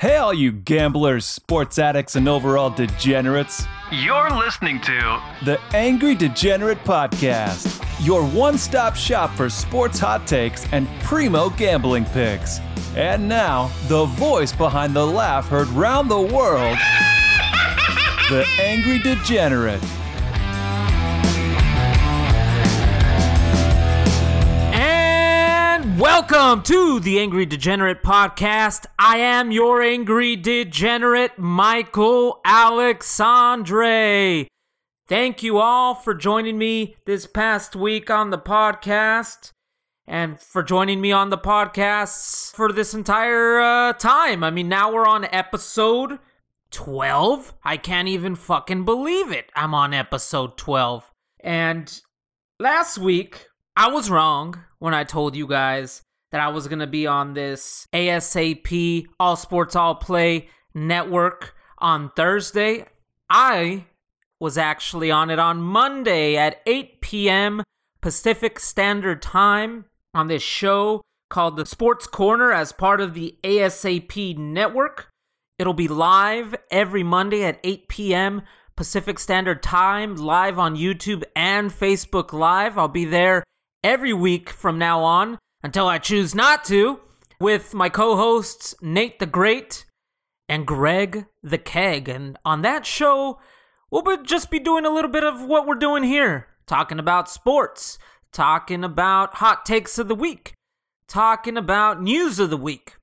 Hey, all you gamblers, sports addicts, and overall degenerates. You're listening to the Angry Degenerate Podcast, your one stop shop for sports hot takes and primo gambling picks. And now, the voice behind the laugh heard round the world the Angry Degenerate. Welcome to the Angry Degenerate Podcast. I am your Angry Degenerate, Michael Alexandre. Thank you all for joining me this past week on the podcast and for joining me on the podcasts for this entire uh, time. I mean, now we're on episode 12. I can't even fucking believe it. I'm on episode 12. And last week, I was wrong when I told you guys that I was going to be on this ASAP All Sports All Play network on Thursday. I was actually on it on Monday at 8 p.m. Pacific Standard Time on this show called The Sports Corner as part of the ASAP network. It'll be live every Monday at 8 p.m. Pacific Standard Time, live on YouTube and Facebook Live. I'll be there every week from now on until I choose not to with my co hosts Nate the Great and Greg the Keg. And on that show, we'll be just be doing a little bit of what we're doing here talking about sports, talking about hot takes of the week, talking about news of the week.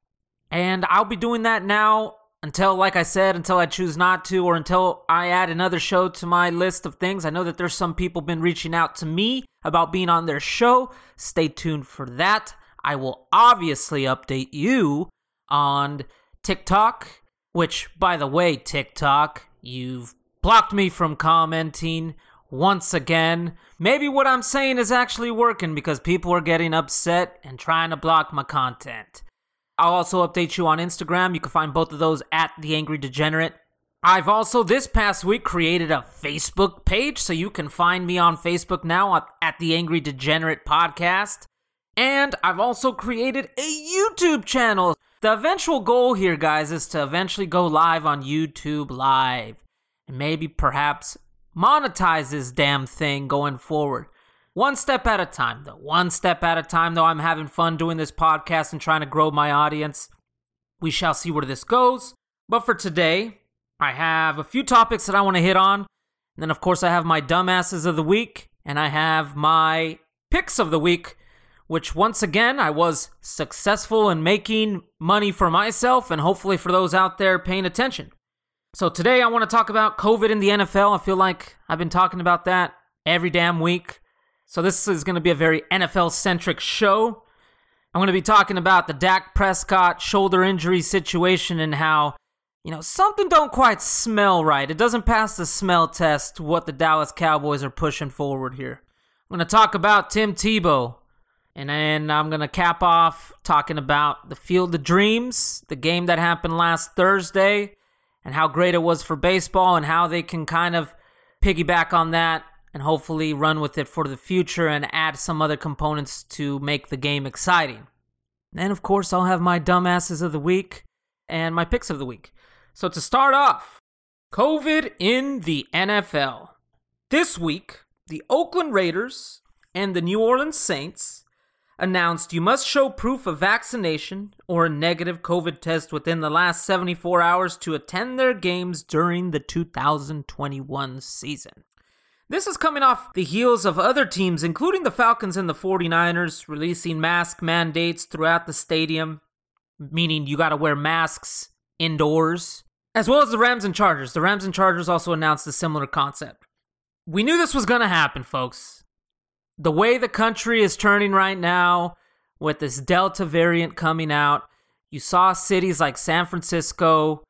And I'll be doing that now until, like I said, until I choose not to, or until I add another show to my list of things. I know that there's some people been reaching out to me about being on their show. Stay tuned for that. I will obviously update you on TikTok, which, by the way, TikTok, you've blocked me from commenting once again. Maybe what I'm saying is actually working because people are getting upset and trying to block my content. I'll also update you on Instagram. You can find both of those at The Angry Degenerate. I've also this past week created a Facebook page, so you can find me on Facebook now at The Angry Degenerate Podcast. And I've also created a YouTube channel. The eventual goal here, guys, is to eventually go live on YouTube Live. And maybe perhaps monetize this damn thing going forward. One step at a time, though. One step at a time, though. I'm having fun doing this podcast and trying to grow my audience. We shall see where this goes. But for today, I have a few topics that I want to hit on. And then, of course, I have my dumbasses of the week, and I have my picks of the week, which once again, I was successful in making money for myself and hopefully for those out there paying attention. So today, I want to talk about COVID in the NFL. I feel like I've been talking about that every damn week. So this is going to be a very NFL centric show. I'm going to be talking about the Dak Prescott shoulder injury situation and how, you know, something don't quite smell right. It doesn't pass the smell test what the Dallas Cowboys are pushing forward here. I'm going to talk about Tim Tebow. And then I'm going to cap off talking about the Field of Dreams, the game that happened last Thursday, and how great it was for baseball and how they can kind of piggyback on that and hopefully run with it for the future and add some other components to make the game exciting. And of course, I'll have my dumbasses of the week and my picks of the week. So to start off, COVID in the NFL. This week, the Oakland Raiders and the New Orleans Saints announced you must show proof of vaccination or a negative COVID test within the last 74 hours to attend their games during the 2021 season. This is coming off the heels of other teams, including the Falcons and the 49ers, releasing mask mandates throughout the stadium, meaning you got to wear masks indoors, as well as the Rams and Chargers. The Rams and Chargers also announced a similar concept. We knew this was going to happen, folks. The way the country is turning right now, with this Delta variant coming out, you saw cities like San Francisco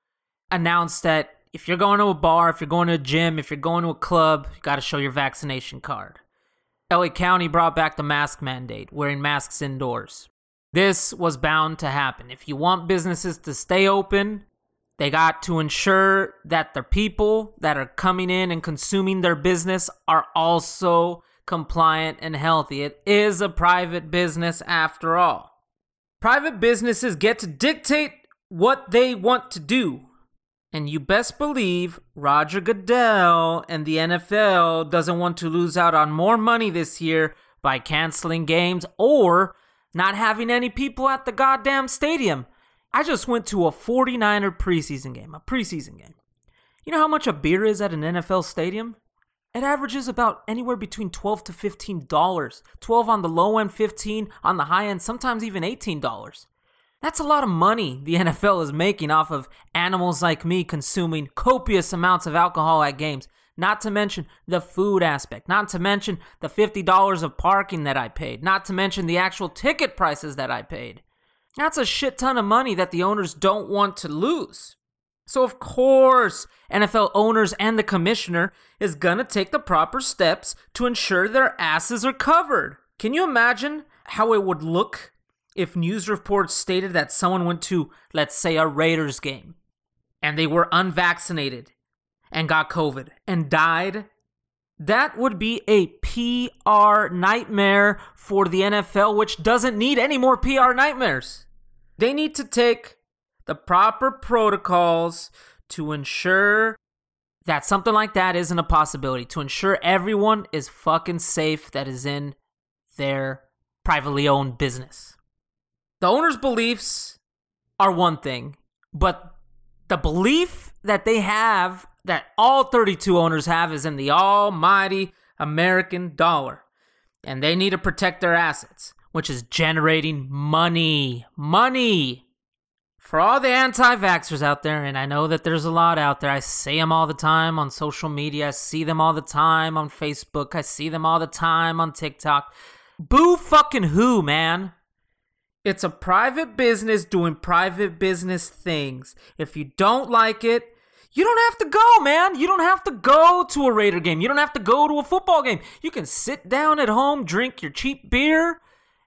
announce that if you're going to a bar, if you're going to a gym, if you're going to a club, you got to show your vaccination card. LA County brought back the mask mandate, wearing masks indoors. This was bound to happen. If you want businesses to stay open, they got to ensure that the people that are coming in and consuming their business are also compliant and healthy. It is a private business after all. Private businesses get to dictate what they want to do. And you best believe Roger Goodell and the NFL doesn't want to lose out on more money this year by canceling games or not having any people at the goddamn stadium. I just went to a 49er preseason game, a preseason game. You know how much a beer is at an NFL stadium? It averages about anywhere between 12 to 15 dollars. 12 on the low end, 15 on the high end, sometimes even 18 dollars. That's a lot of money the NFL is making off of animals like me consuming copious amounts of alcohol at games. Not to mention the food aspect, not to mention the $50 of parking that I paid, not to mention the actual ticket prices that I paid. That's a shit ton of money that the owners don't want to lose. So, of course, NFL owners and the commissioner is gonna take the proper steps to ensure their asses are covered. Can you imagine how it would look if news reports stated that someone went to, let's say, a Raiders game and they were unvaccinated and got COVID and died, that would be a PR nightmare for the NFL, which doesn't need any more PR nightmares. They need to take the proper protocols to ensure that something like that isn't a possibility, to ensure everyone is fucking safe that is in their privately owned business. The owner's beliefs are one thing, but the belief that they have that all 32 owners have is in the almighty American dollar. And they need to protect their assets, which is generating money. Money! For all the anti vaxxers out there, and I know that there's a lot out there, I see them all the time on social media, I see them all the time on Facebook, I see them all the time on TikTok. Boo fucking who, man? It's a private business doing private business things. If you don't like it, you don't have to go, man. You don't have to go to a Raider game. You don't have to go to a football game. You can sit down at home, drink your cheap beer,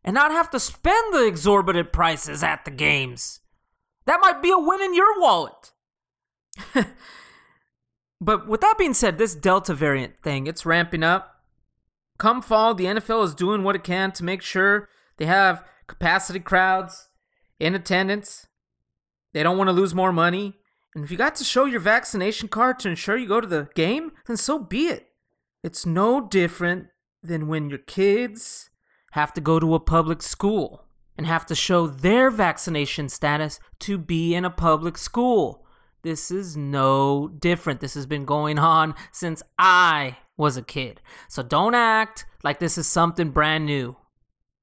and not have to spend the exorbitant prices at the games. That might be a win in your wallet. but with that being said, this Delta variant thing, it's ramping up. Come fall, the NFL is doing what it can to make sure they have capacity crowds in attendance. They don't want to lose more money. And if you got to show your vaccination card to ensure you go to the game, then so be it. It's no different than when your kids have to go to a public school and have to show their vaccination status to be in a public school. This is no different. This has been going on since I was a kid. So don't act like this is something brand new.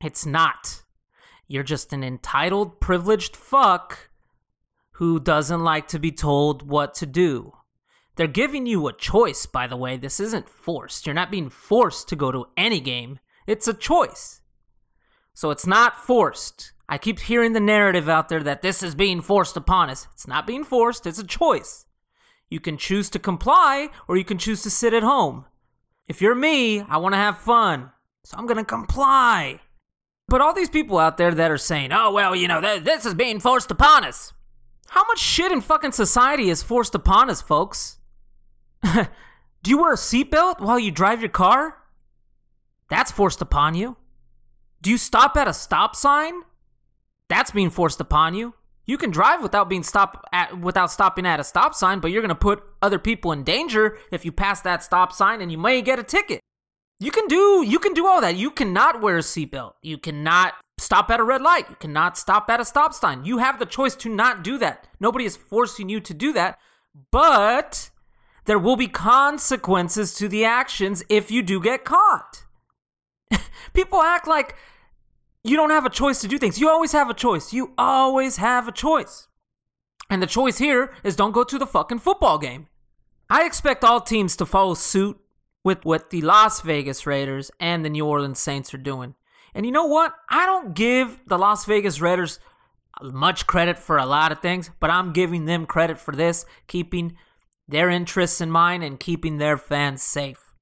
It's not. You're just an entitled, privileged fuck who doesn't like to be told what to do. They're giving you a choice, by the way. This isn't forced. You're not being forced to go to any game. It's a choice. So it's not forced. I keep hearing the narrative out there that this is being forced upon us. It's not being forced, it's a choice. You can choose to comply or you can choose to sit at home. If you're me, I want to have fun. So I'm going to comply. But all these people out there that are saying, oh, well, you know, th- this is being forced upon us. How much shit in fucking society is forced upon us, folks? Do you wear a seatbelt while you drive your car? That's forced upon you. Do you stop at a stop sign? That's being forced upon you. You can drive without being stopped at without stopping at a stop sign, but you're going to put other people in danger if you pass that stop sign and you may get a ticket. You can do you can do all that. You cannot wear a seatbelt. You cannot stop at a red light. You cannot stop at a stop sign. You have the choice to not do that. Nobody is forcing you to do that, but there will be consequences to the actions if you do get caught. People act like you don't have a choice to do things. You always have a choice. You always have a choice. And the choice here is don't go to the fucking football game. I expect all teams to follow suit with what the Las Vegas Raiders and the New Orleans Saints are doing. And you know what? I don't give the Las Vegas Raiders much credit for a lot of things, but I'm giving them credit for this, keeping their interests in mind and keeping their fans safe.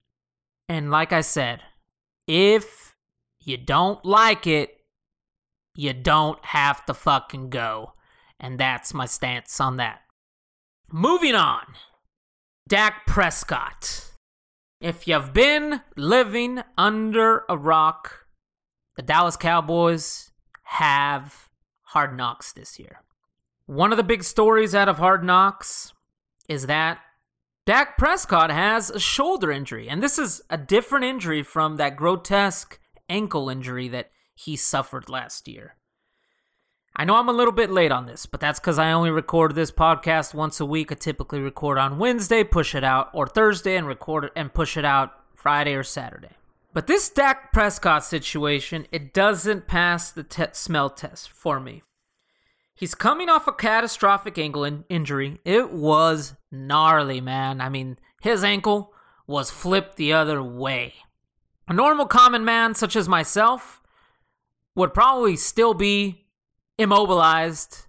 And like I said, if you don't like it, you don't have to fucking go. And that's my stance on that. Moving on. Dak Prescott. If you've been living under a rock, the Dallas Cowboys have hard knocks this year. One of the big stories out of Hard Knocks is that Dak Prescott has a shoulder injury, and this is a different injury from that grotesque ankle injury that he suffered last year. I know I'm a little bit late on this, but that's because I only record this podcast once a week. I typically record on Wednesday, push it out, or Thursday, and record it and push it out Friday or Saturday. But this Dak Prescott situation, it doesn't pass the te- smell test for me. He's coming off a catastrophic ankle in- injury. It was gnarly, man. I mean, his ankle was flipped the other way. A normal common man such as myself would probably still be immobilized.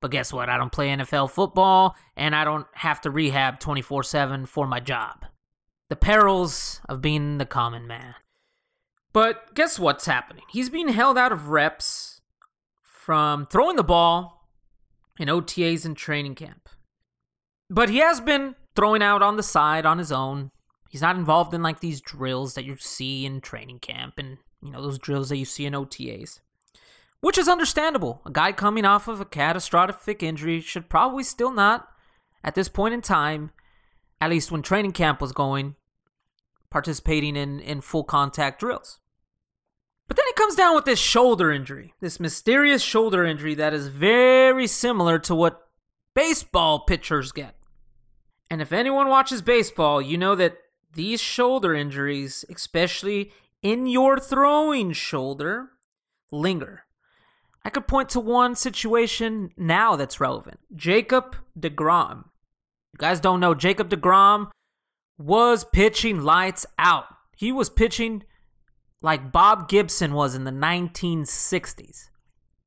But guess what? I don't play NFL football and I don't have to rehab 24 7 for my job. The perils of being the common man. But guess what's happening? He's being held out of reps from throwing the ball in OTAs and training camp. But he has been throwing out on the side on his own. He's not involved in like these drills that you see in training camp and, you know, those drills that you see in OTAs. Which is understandable. A guy coming off of a catastrophic injury should probably still not, at this point in time, at least when training camp was going, participating in, in full contact drills. But then he comes down with this shoulder injury, this mysterious shoulder injury that is very similar to what baseball pitchers get. And if anyone watches baseball, you know that these shoulder injuries, especially in your throwing shoulder, linger. I could point to one situation now that's relevant Jacob DeGrom. You guys don't know, Jacob DeGrom was pitching lights out. He was pitching like Bob Gibson was in the 1960s.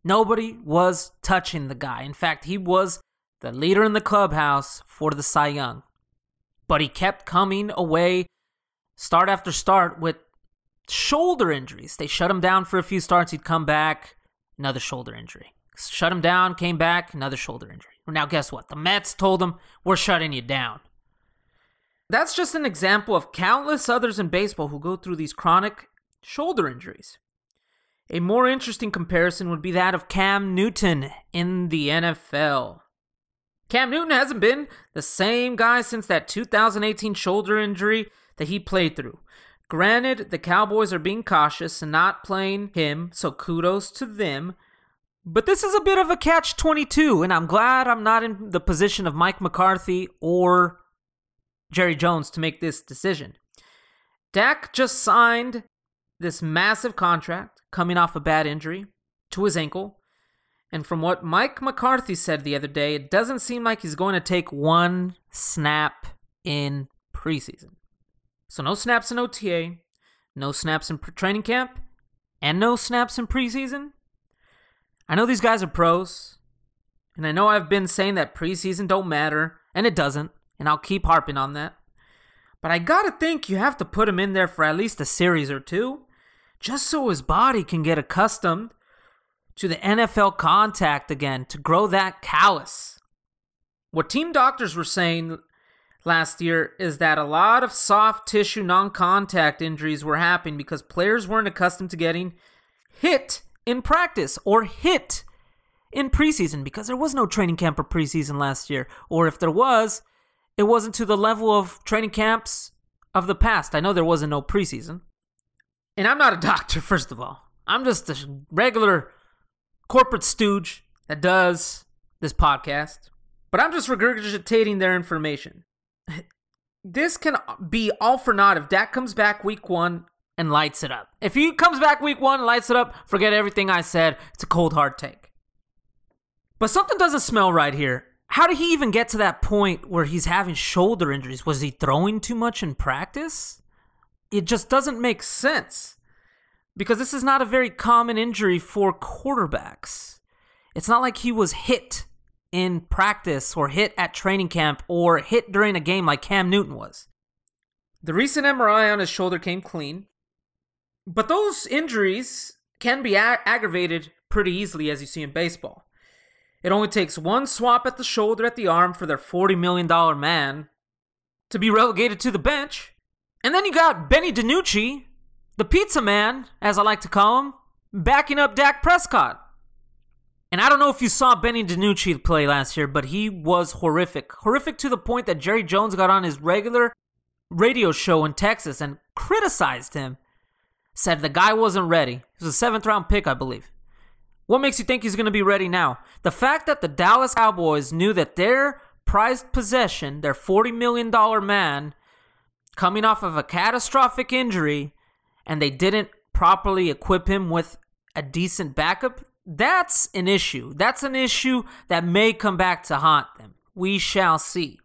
Nobody was touching the guy. In fact, he was the leader in the clubhouse for the Cy Young. But he kept coming away start after start with shoulder injuries. They shut him down for a few starts. He'd come back, another shoulder injury. Shut him down, came back, another shoulder injury. Now, guess what? The Mets told him, We're shutting you down. That's just an example of countless others in baseball who go through these chronic shoulder injuries. A more interesting comparison would be that of Cam Newton in the NFL. Cam Newton hasn't been the same guy since that 2018 shoulder injury that he played through. Granted, the Cowboys are being cautious and not playing him, so kudos to them. But this is a bit of a catch 22, and I'm glad I'm not in the position of Mike McCarthy or Jerry Jones to make this decision. Dak just signed this massive contract coming off a bad injury to his ankle. And from what Mike McCarthy said the other day, it doesn't seem like he's going to take one snap in preseason. So, no snaps in OTA, no snaps in training camp, and no snaps in preseason. I know these guys are pros, and I know I've been saying that preseason don't matter, and it doesn't, and I'll keep harping on that. But I gotta think you have to put him in there for at least a series or two just so his body can get accustomed to the NFL contact again, to grow that callus. What team doctors were saying last year is that a lot of soft tissue non contact injuries were happening because players weren't accustomed to getting hit in practice or hit in preseason because there was no training camp or preseason last year. Or if there was, it wasn't to the level of training camps of the past. I know there wasn't no preseason. And I'm not a doctor, first of all. I'm just a regular corporate stooge that does this podcast. But I'm just regurgitating their information. This can be all for naught if Dak comes back week one and lights it up. If he comes back week one and lights it up, forget everything I said. It's a cold hard take. But something doesn't smell right here. How did he even get to that point where he's having shoulder injuries? Was he throwing too much in practice? it just doesn't make sense because this is not a very common injury for quarterbacks. It's not like he was hit in practice or hit at training camp or hit during a game like Cam Newton was. The recent MRI on his shoulder came clean, but those injuries can be ag- aggravated pretty easily, as you see in baseball. It only takes one swap at the shoulder at the arm for their $40 million man to be relegated to the bench and then you got Benny DiNucci, the pizza man, as I like to call him, backing up Dak Prescott. And I don't know if you saw Benny DiNucci play last year, but he was horrific. Horrific to the point that Jerry Jones got on his regular radio show in Texas and criticized him. Said the guy wasn't ready. He was a seventh round pick, I believe. What makes you think he's going to be ready now? The fact that the Dallas Cowboys knew that their prized possession, their $40 million man, coming off of a catastrophic injury, and they didn't properly equip him with a decent backup, that's an issue. That's an issue that may come back to haunt them. We shall see.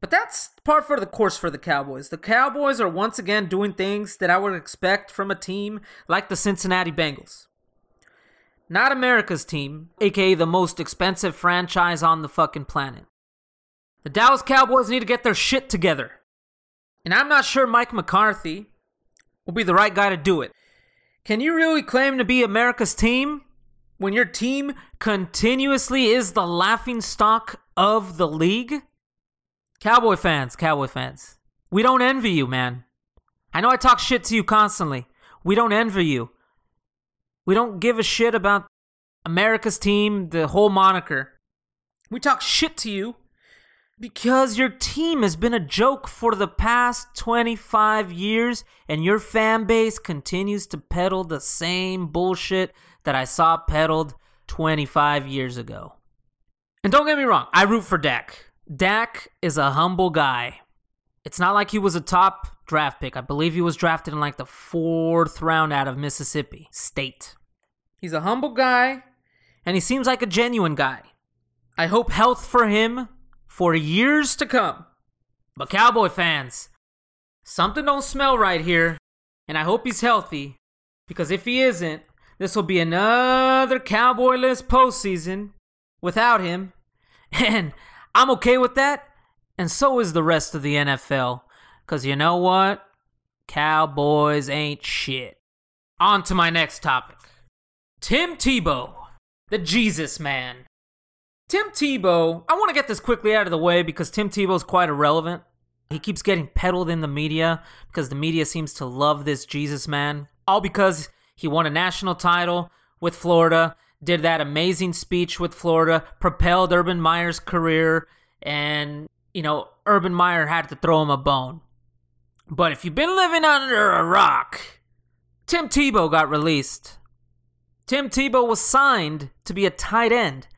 But that's part for the course for the Cowboys. The Cowboys are once again doing things that I would expect from a team like the Cincinnati Bengals. Not America's team, aka the most expensive franchise on the fucking planet. The Dallas Cowboys need to get their shit together. And I'm not sure Mike McCarthy will be the right guy to do it. Can you really claim to be America's team when your team continuously is the laughing stock of the league? Cowboy fans, Cowboy fans, we don't envy you, man. I know I talk shit to you constantly. We don't envy you. We don't give a shit about America's team, the whole moniker. We talk shit to you because your team has been a joke for the past 25 years and your fan base continues to peddle the same bullshit that I saw peddled 25 years ago. And don't get me wrong, I root for Dak. Dak is a humble guy. It's not like he was a top draft pick. I believe he was drafted in like the fourth round out of Mississippi State. He's a humble guy, and he seems like a genuine guy. I hope health for him for years to come. But Cowboy fans, something don't smell right here, and I hope he's healthy, because if he isn't, this will be another Cowboyless postseason without him, and I'm okay with that, and so is the rest of the NFL, because you know what? Cowboys ain't shit. On to my next topic Tim Tebow, the Jesus man. Tim Tebow, I want to get this quickly out of the way because Tim Tebow is quite irrelevant. He keeps getting peddled in the media because the media seems to love this Jesus man. All because he won a national title with Florida, did that amazing speech with Florida, propelled Urban Meyer's career, and, you know, Urban Meyer had to throw him a bone. But if you've been living under a rock, Tim Tebow got released. Tim Tebow was signed to be a tight end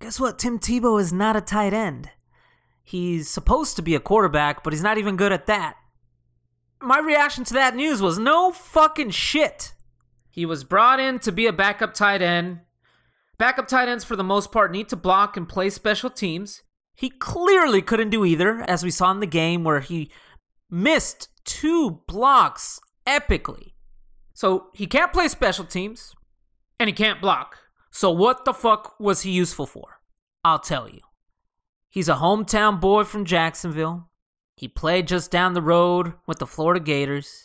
Guess what? Tim Tebow is not a tight end. He's supposed to be a quarterback, but he's not even good at that. My reaction to that news was no fucking shit. He was brought in to be a backup tight end. Backup tight ends, for the most part, need to block and play special teams. He clearly couldn't do either, as we saw in the game where he missed two blocks epically. So he can't play special teams, and he can't block. So, what the fuck was he useful for? I'll tell you. He's a hometown boy from Jacksonville. He played just down the road with the Florida Gators.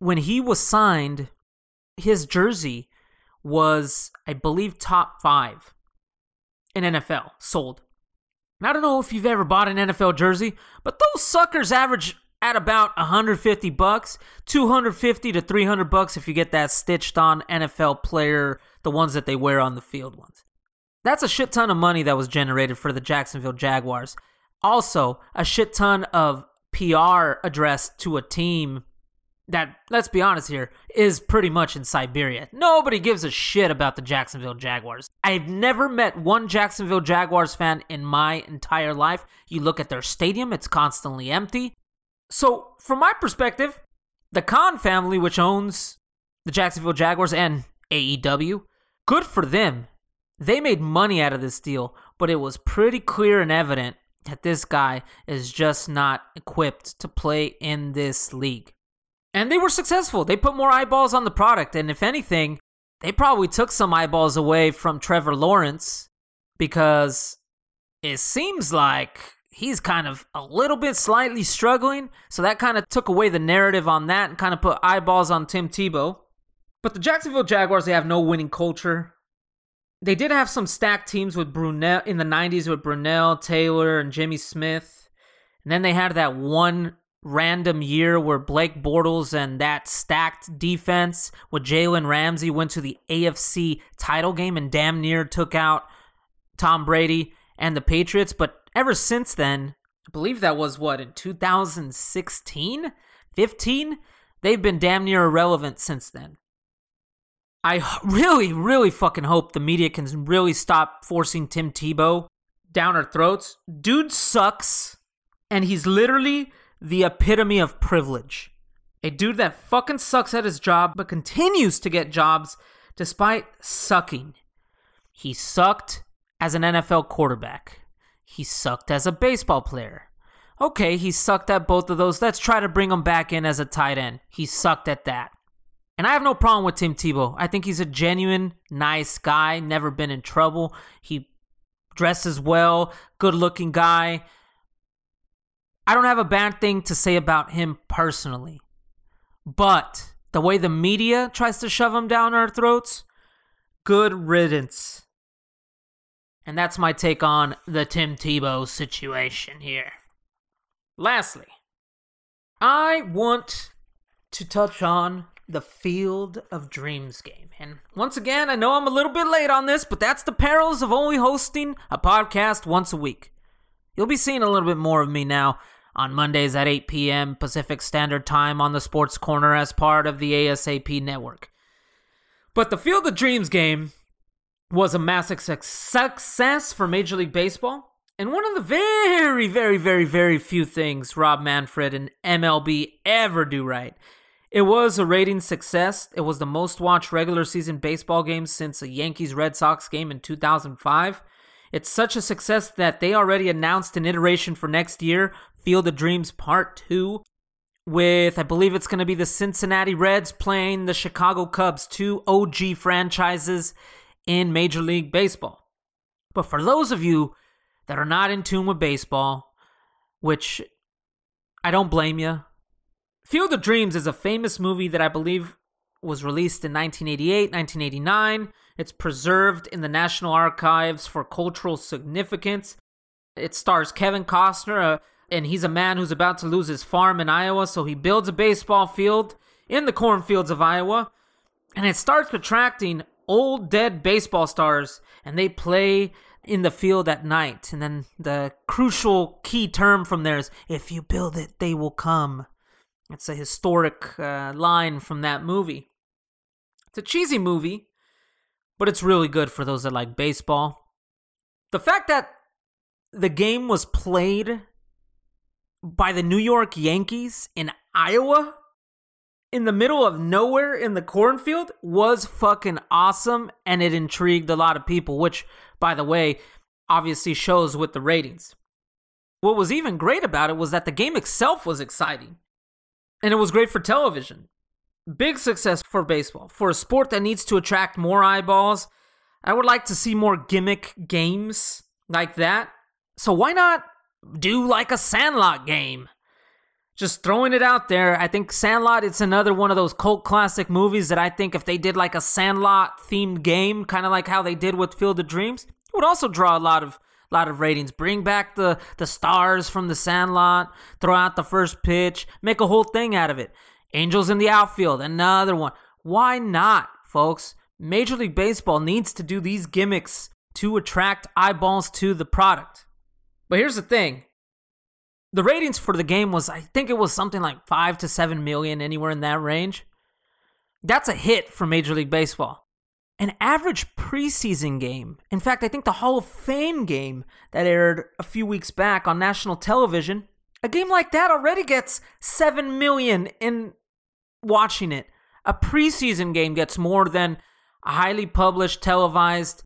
When he was signed, his jersey was, I believe, top five in NFL sold. And I don't know if you've ever bought an NFL jersey, but those suckers average at about 150 bucks, 250 to 300 bucks if you get that stitched on NFL player, the ones that they wear on the field ones. That's a shit ton of money that was generated for the Jacksonville Jaguars. Also, a shit ton of PR addressed to a team that, let's be honest here, is pretty much in Siberia. Nobody gives a shit about the Jacksonville Jaguars. I've never met one Jacksonville Jaguars fan in my entire life. You look at their stadium, it's constantly empty. So, from my perspective, the Khan family, which owns the Jacksonville Jaguars and AEW, good for them. They made money out of this deal, but it was pretty clear and evident that this guy is just not equipped to play in this league. And they were successful. They put more eyeballs on the product, and if anything, they probably took some eyeballs away from Trevor Lawrence because it seems like he's kind of a little bit slightly struggling. So that kind of took away the narrative on that and kind of put eyeballs on Tim Tebow. But the Jacksonville Jaguars, they have no winning culture. They did have some stacked teams with Brunell in the 90s with Brunell, Taylor, and Jimmy Smith. And then they had that one random year where Blake Bortles and that stacked defense with Jalen Ramsey went to the AFC title game and damn near took out Tom Brady and the Patriots. But ever since then, I believe that was what, in 2016? 15? They've been damn near irrelevant since then. I really, really fucking hope the media can really stop forcing Tim Tebow down our throats. Dude sucks, and he's literally the epitome of privilege. A dude that fucking sucks at his job but continues to get jobs despite sucking. He sucked as an NFL quarterback. He sucked as a baseball player. Okay, he sucked at both of those. Let's try to bring him back in as a tight end. He sucked at that. And I have no problem with Tim Tebow. I think he's a genuine, nice guy, never been in trouble. He dresses well, good looking guy. I don't have a bad thing to say about him personally. But the way the media tries to shove him down our throats, good riddance. And that's my take on the Tim Tebow situation here. Lastly, I want to touch on the Field of Dreams game. And once again, I know I'm a little bit late on this, but that's the perils of only hosting a podcast once a week. You'll be seeing a little bit more of me now on Mondays at 8 p.m. Pacific Standard Time on the Sports Corner as part of the ASAP network. But the Field of Dreams game was a massive success for Major League Baseball. And one of the very, very, very, very few things Rob Manfred and MLB ever do right. It was a rating success. It was the most watched regular season baseball game since a Yankees Red Sox game in 2005. It's such a success that they already announced an iteration for next year, Field of Dreams Part 2, with I believe it's going to be the Cincinnati Reds playing the Chicago Cubs, two OG franchises in Major League Baseball. But for those of you that are not in tune with baseball, which I don't blame you. Field of Dreams is a famous movie that I believe was released in 1988, 1989. It's preserved in the National Archives for cultural significance. It stars Kevin Costner, uh, and he's a man who's about to lose his farm in Iowa, so he builds a baseball field in the cornfields of Iowa. And it starts attracting old dead baseball stars, and they play in the field at night. And then the crucial key term from there is if you build it, they will come. It's a historic uh, line from that movie. It's a cheesy movie, but it's really good for those that like baseball. The fact that the game was played by the New York Yankees in Iowa in the middle of nowhere in the cornfield was fucking awesome and it intrigued a lot of people, which, by the way, obviously shows with the ratings. What was even great about it was that the game itself was exciting and it was great for television. Big success for baseball. For a sport that needs to attract more eyeballs, I would like to see more gimmick games like that. So why not do like a Sandlot game? just throwing it out there. I think Sandlot, it's another one of those cult classic movies that I think if they did like a Sandlot themed game, kind of like how they did with Field of Dreams, it would also draw a lot of lot of ratings. Bring back the the stars from the Sandlot, throw out the first pitch, make a whole thing out of it. Angels in the outfield, another one. Why not, folks? Major League Baseball needs to do these gimmicks to attract eyeballs to the product. But here's the thing the ratings for the game was I think it was something like 5 to 7 million anywhere in that range. That's a hit for Major League Baseball. An average preseason game, in fact, I think the Hall of Fame game that aired a few weeks back on national television, a game like that already gets 7 million in watching it. A preseason game gets more than a highly published televised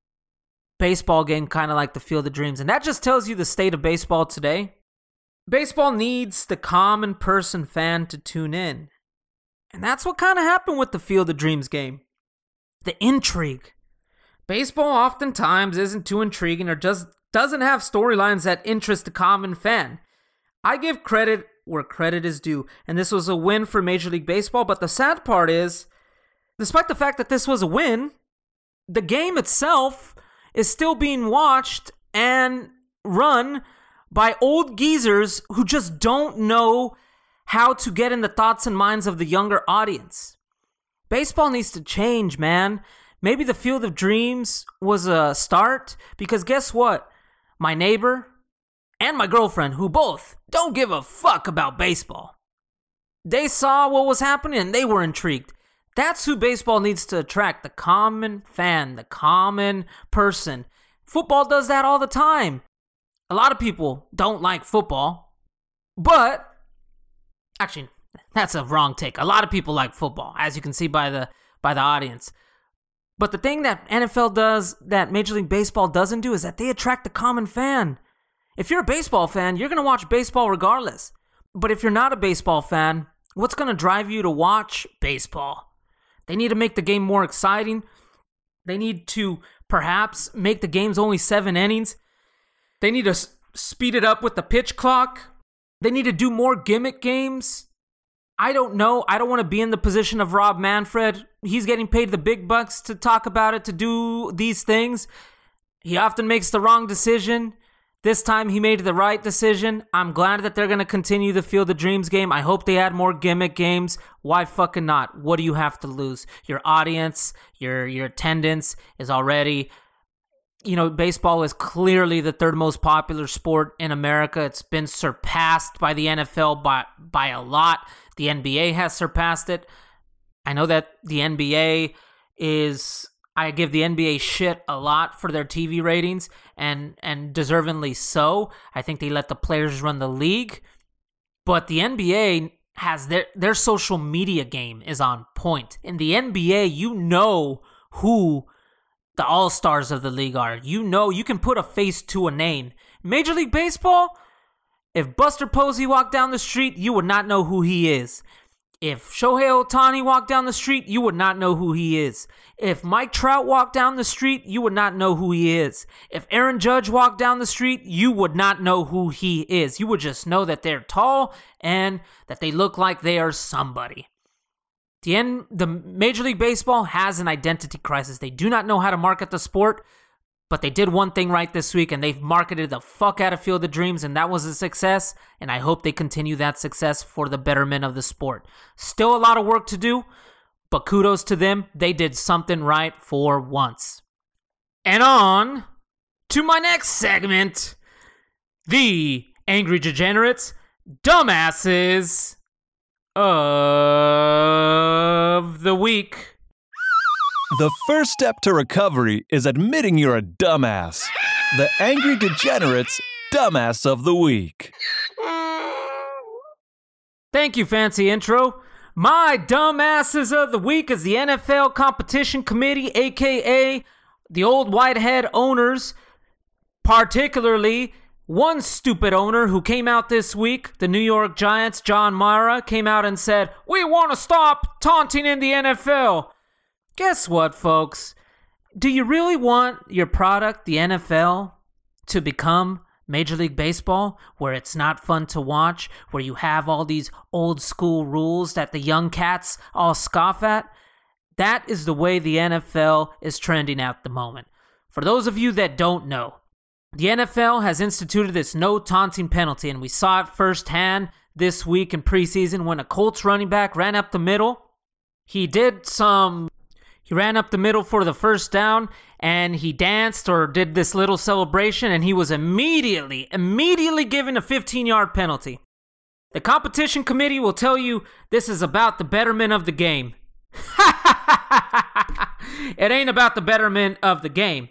baseball game kind of like the Field of Dreams. And that just tells you the state of baseball today Baseball needs the common person fan to tune in. And that's what kind of happened with the Field of Dreams game. The intrigue. Baseball oftentimes isn't too intriguing or just doesn't have storylines that interest the common fan. I give credit where credit is due, and this was a win for Major League Baseball, but the sad part is, despite the fact that this was a win, the game itself is still being watched and run by old geezers who just don't know how to get in the thoughts and minds of the younger audience. Baseball needs to change, man. Maybe the Field of Dreams was a start because guess what? My neighbor and my girlfriend, who both don't give a fuck about baseball, they saw what was happening and they were intrigued. That's who baseball needs to attract the common fan, the common person. Football does that all the time. A lot of people don't like football, but actually, that's a wrong take. A lot of people like football, as you can see by the by the audience. But the thing that NFL does that Major League Baseball doesn't do is that they attract the common fan. If you're a baseball fan, you're going to watch baseball regardless. But if you're not a baseball fan, what's going to drive you to watch baseball? They need to make the game more exciting. They need to perhaps make the games only seven innings. They need to s- speed it up with the pitch clock. They need to do more gimmick games. I don't know. I don't want to be in the position of Rob Manfred. He's getting paid the big bucks to talk about it, to do these things. He often makes the wrong decision. This time he made the right decision. I'm glad that they're going to continue the Field of Dreams game. I hope they add more gimmick games. Why fucking not? What do you have to lose? Your audience, your your attendance is already you know, baseball is clearly the third most popular sport in America. It's been surpassed by the NFL by by a lot. The NBA has surpassed it. I know that the NBA is I give the NBA shit a lot for their TV ratings and and deservingly so. I think they let the players run the league. But the NBA has their their social media game is on point. In the NBA, you know who the all stars of the league are. You know, you can put a face to a name. Major League Baseball, if Buster Posey walked down the street, you would not know who he is. If Shohei Ohtani walked down the street, you would not know who he is. If Mike Trout walked down the street, you would not know who he is. If Aaron Judge walked down the street, you would not know who he is. You would just know that they're tall and that they look like they are somebody. The end, the Major League Baseball has an identity crisis. They do not know how to market the sport, but they did one thing right this week, and they've marketed the fuck out of Field of Dreams, and that was a success. And I hope they continue that success for the betterment of the sport. Still a lot of work to do, but kudos to them. They did something right for once. And on to my next segment the Angry Degenerates, Dumbasses of the Week. The first step to recovery is admitting you're a dumbass. The Angry Degenerates Dumbass of the Week. Thank you, fancy intro. My dumbasses of the week is the NFL Competition Committee, aka the old whitehead owners, particularly one stupid owner who came out this week, the New York Giants, John Mara, came out and said, We want to stop taunting in the NFL. Guess what, folks? Do you really want your product, the NFL, to become Major League Baseball, where it's not fun to watch, where you have all these old school rules that the young cats all scoff at? That is the way the NFL is trending at the moment. For those of you that don't know, the NFL has instituted this no taunting penalty, and we saw it firsthand this week in preseason when a Colts running back ran up the middle. He did some he ran up the middle for the first down and he danced or did this little celebration and he was immediately, immediately given a 15 yard penalty. The competition committee will tell you this is about the betterment of the game. it ain't about the betterment of the game.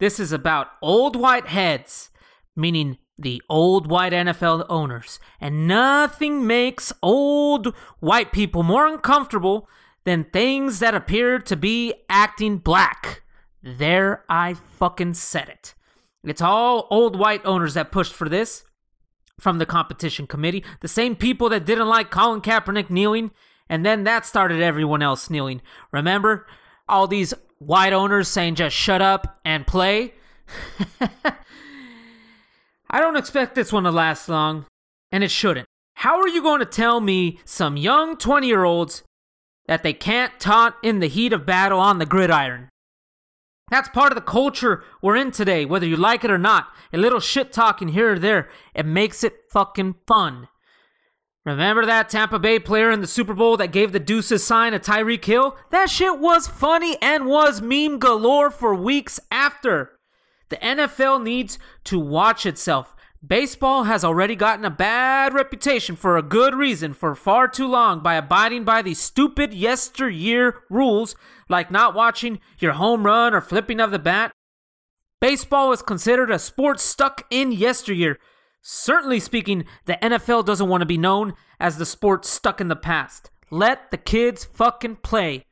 This is about old white heads, meaning the old white NFL owners. And nothing makes old white people more uncomfortable than things that appear to be acting black. There I fucking said it. It's all old white owners that pushed for this from the competition committee. The same people that didn't like Colin Kaepernick kneeling, and then that started everyone else kneeling. Remember? All these white owners saying just shut up and play. I don't expect this one to last long, and it shouldn't. How are you going to tell me some young 20 year olds that they can't taunt in the heat of battle on the gridiron. That's part of the culture we're in today, whether you like it or not. A little shit talking here or there, it makes it fucking fun. Remember that Tampa Bay player in the Super Bowl that gave the deuces sign to Tyreek Hill? That shit was funny and was meme galore for weeks after. The NFL needs to watch itself. Baseball has already gotten a bad reputation for a good reason for far too long by abiding by these stupid yesteryear rules like not watching your home run or flipping of the bat. Baseball is considered a sport stuck in yesteryear. Certainly speaking, the NFL doesn't want to be known as the sport stuck in the past. Let the kids fucking play.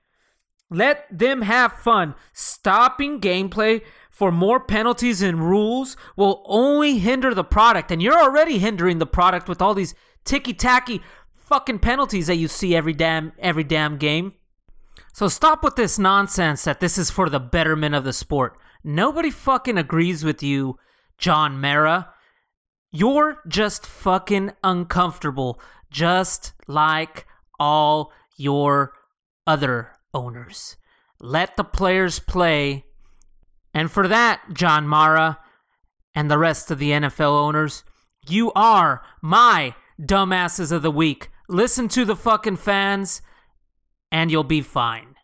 Let them have fun. Stopping gameplay for more penalties and rules will only hinder the product. And you're already hindering the product with all these ticky tacky fucking penalties that you see every damn every damn game. So stop with this nonsense that this is for the betterment of the sport. Nobody fucking agrees with you, John Mara. You're just fucking uncomfortable, just like all your other owners. Let the players play. And for that, John Mara and the rest of the NFL owners, you are my dumbasses of the week. Listen to the fucking fans, and you'll be fine.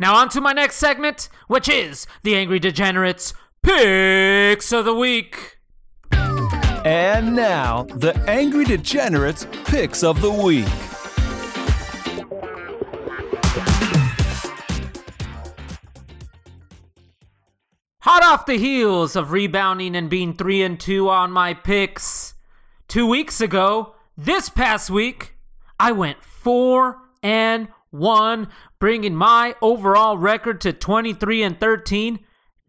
Now, on to my next segment, which is the Angry Degenerates Picks of the Week. And now, the Angry Degenerates Picks of the Week. Hot off the heels of rebounding and being 3 and 2 on my picks 2 weeks ago, this past week I went 4 and 1, bringing my overall record to 23 and 13.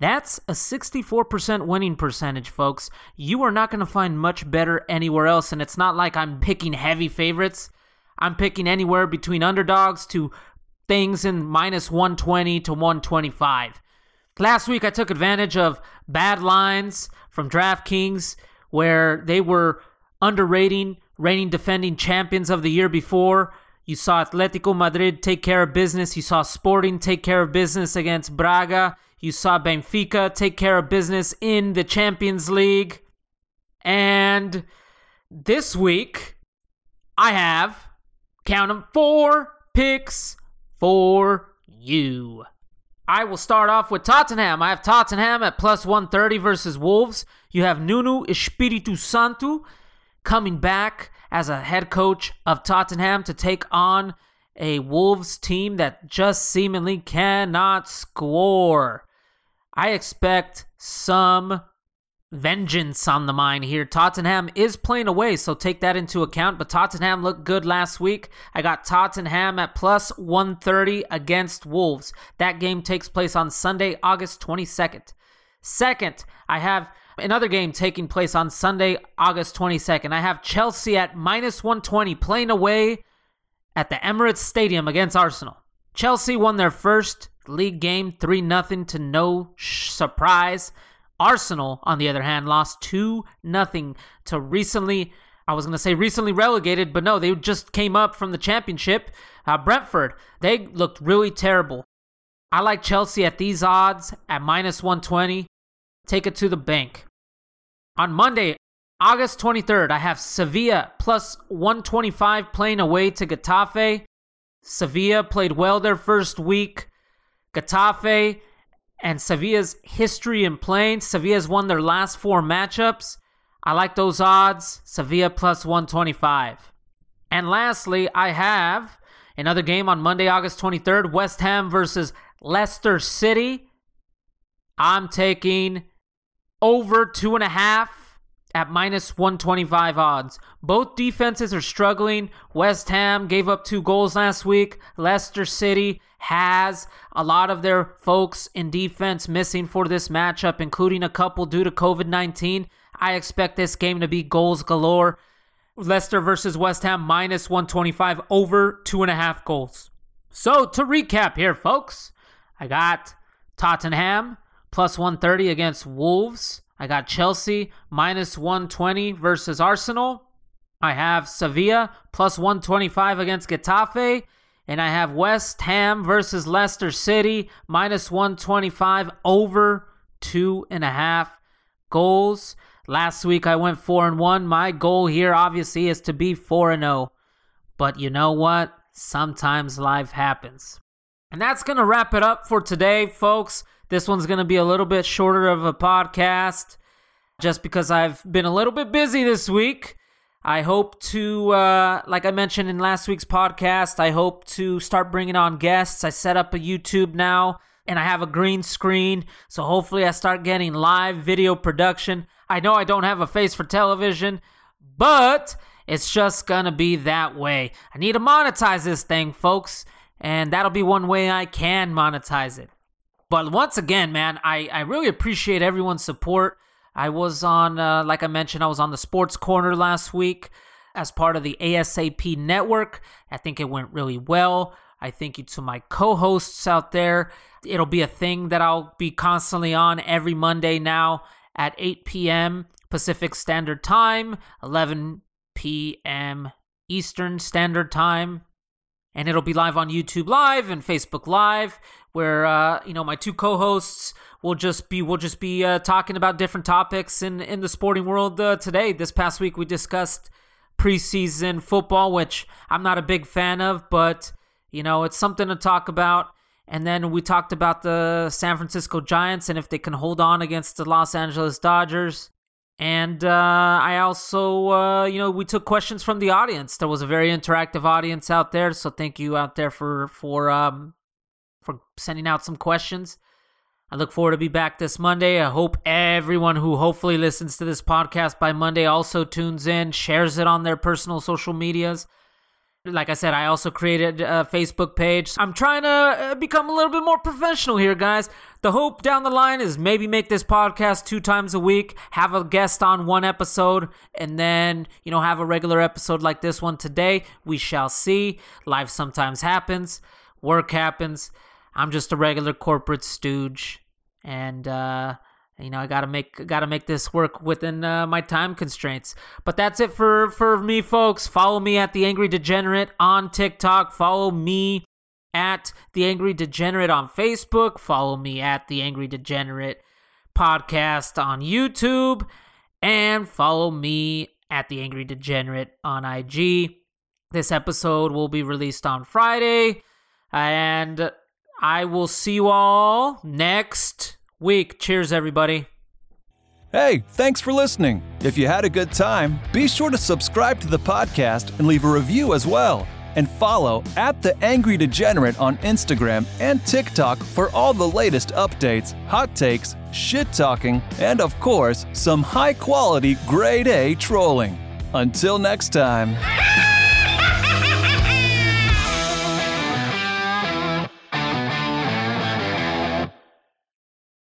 That's a 64% winning percentage, folks. You are not going to find much better anywhere else, and it's not like I'm picking heavy favorites. I'm picking anywhere between underdogs to things in minus 120 to 125. Last week, I took advantage of bad lines from DraftKings where they were underrating reigning defending champions of the year before. You saw Atletico Madrid take care of business. You saw Sporting take care of business against Braga. You saw Benfica take care of business in the Champions League. And this week, I have, count them, four picks for you. I will start off with Tottenham. I have Tottenham at plus 130 versus Wolves. You have Nuno Espiritu Santo coming back as a head coach of Tottenham to take on a Wolves team that just seemingly cannot score. I expect some vengeance on the mind here. Tottenham is playing away, so take that into account. But Tottenham looked good last week. I got Tottenham at plus 130 against Wolves. That game takes place on Sunday, August 22nd. Second, I have another game taking place on Sunday, August 22nd. I have Chelsea at minus 120 playing away at the Emirates Stadium against Arsenal. Chelsea won their first league game 3 0 to no sh- surprise. Arsenal, on the other hand, lost 2 0 to recently, I was going to say recently relegated, but no, they just came up from the championship. Uh, Brentford, they looked really terrible. I like Chelsea at these odds at minus 120. Take it to the bank. On Monday, August 23rd, I have Sevilla plus 125 playing away to Getafe. Sevilla played well their first week. Getafe and Sevilla's history in playing. Sevilla's won their last four matchups. I like those odds. Sevilla plus 125. And lastly, I have another game on Monday, August 23rd West Ham versus Leicester City. I'm taking over two and a half at minus 125 odds. Both defenses are struggling. West Ham gave up two goals last week. Leicester City has a lot of their folks in defense missing for this matchup, including a couple due to COVID 19. I expect this game to be goals galore. Leicester versus West Ham minus 125 over two and a half goals. So to recap here, folks, I got Tottenham plus 130 against Wolves. I got Chelsea minus 120 versus Arsenal. I have Sevilla plus 125 against Getafe. And I have West Ham versus Leicester City minus 125 over two and a half goals. Last week I went 4 and 1. My goal here obviously is to be 4 and 0. But you know what? Sometimes life happens. And that's going to wrap it up for today, folks. This one's going to be a little bit shorter of a podcast just because I've been a little bit busy this week. I hope to, uh, like I mentioned in last week's podcast, I hope to start bringing on guests. I set up a YouTube now and I have a green screen. So hopefully I start getting live video production. I know I don't have a face for television, but it's just gonna be that way. I need to monetize this thing, folks, and that'll be one way I can monetize it. But once again, man, I, I really appreciate everyone's support. I was on, uh, like I mentioned, I was on the Sports Corner last week as part of the ASAP network. I think it went really well. I thank you to my co hosts out there. It'll be a thing that I'll be constantly on every Monday now at 8 p.m. Pacific Standard Time, 11 p.m. Eastern Standard Time. And it'll be live on YouTube Live and Facebook Live, where uh, you know my two co-hosts will just be will just be uh, talking about different topics in in the sporting world uh, today. This past week we discussed preseason football, which I'm not a big fan of, but you know it's something to talk about. And then we talked about the San Francisco Giants and if they can hold on against the Los Angeles Dodgers. And uh, I also, uh, you know, we took questions from the audience. There was a very interactive audience out there, so thank you out there for for um, for sending out some questions. I look forward to be back this Monday. I hope everyone who hopefully listens to this podcast by Monday also tunes in, shares it on their personal social medias. Like I said, I also created a Facebook page. I'm trying to uh, become a little bit more professional here, guys. The hope down the line is maybe make this podcast two times a week, have a guest on one episode, and then, you know, have a regular episode like this one today. We shall see. Life sometimes happens, work happens. I'm just a regular corporate stooge. And, uh, you know, I gotta make gotta make this work within uh, my time constraints. But that's it for for me, folks. Follow me at the Angry Degenerate on TikTok. Follow me at the Angry Degenerate on Facebook. Follow me at the Angry Degenerate podcast on YouTube, and follow me at the Angry Degenerate on IG. This episode will be released on Friday, and I will see you all next week. Cheers, everybody. Hey, thanks for listening. If you had a good time, be sure to subscribe to the podcast and leave a review as well. And follow at The Angry Degenerate on Instagram and TikTok for all the latest updates, hot takes, shit talking, and of course, some high quality grade A trolling. Until next time.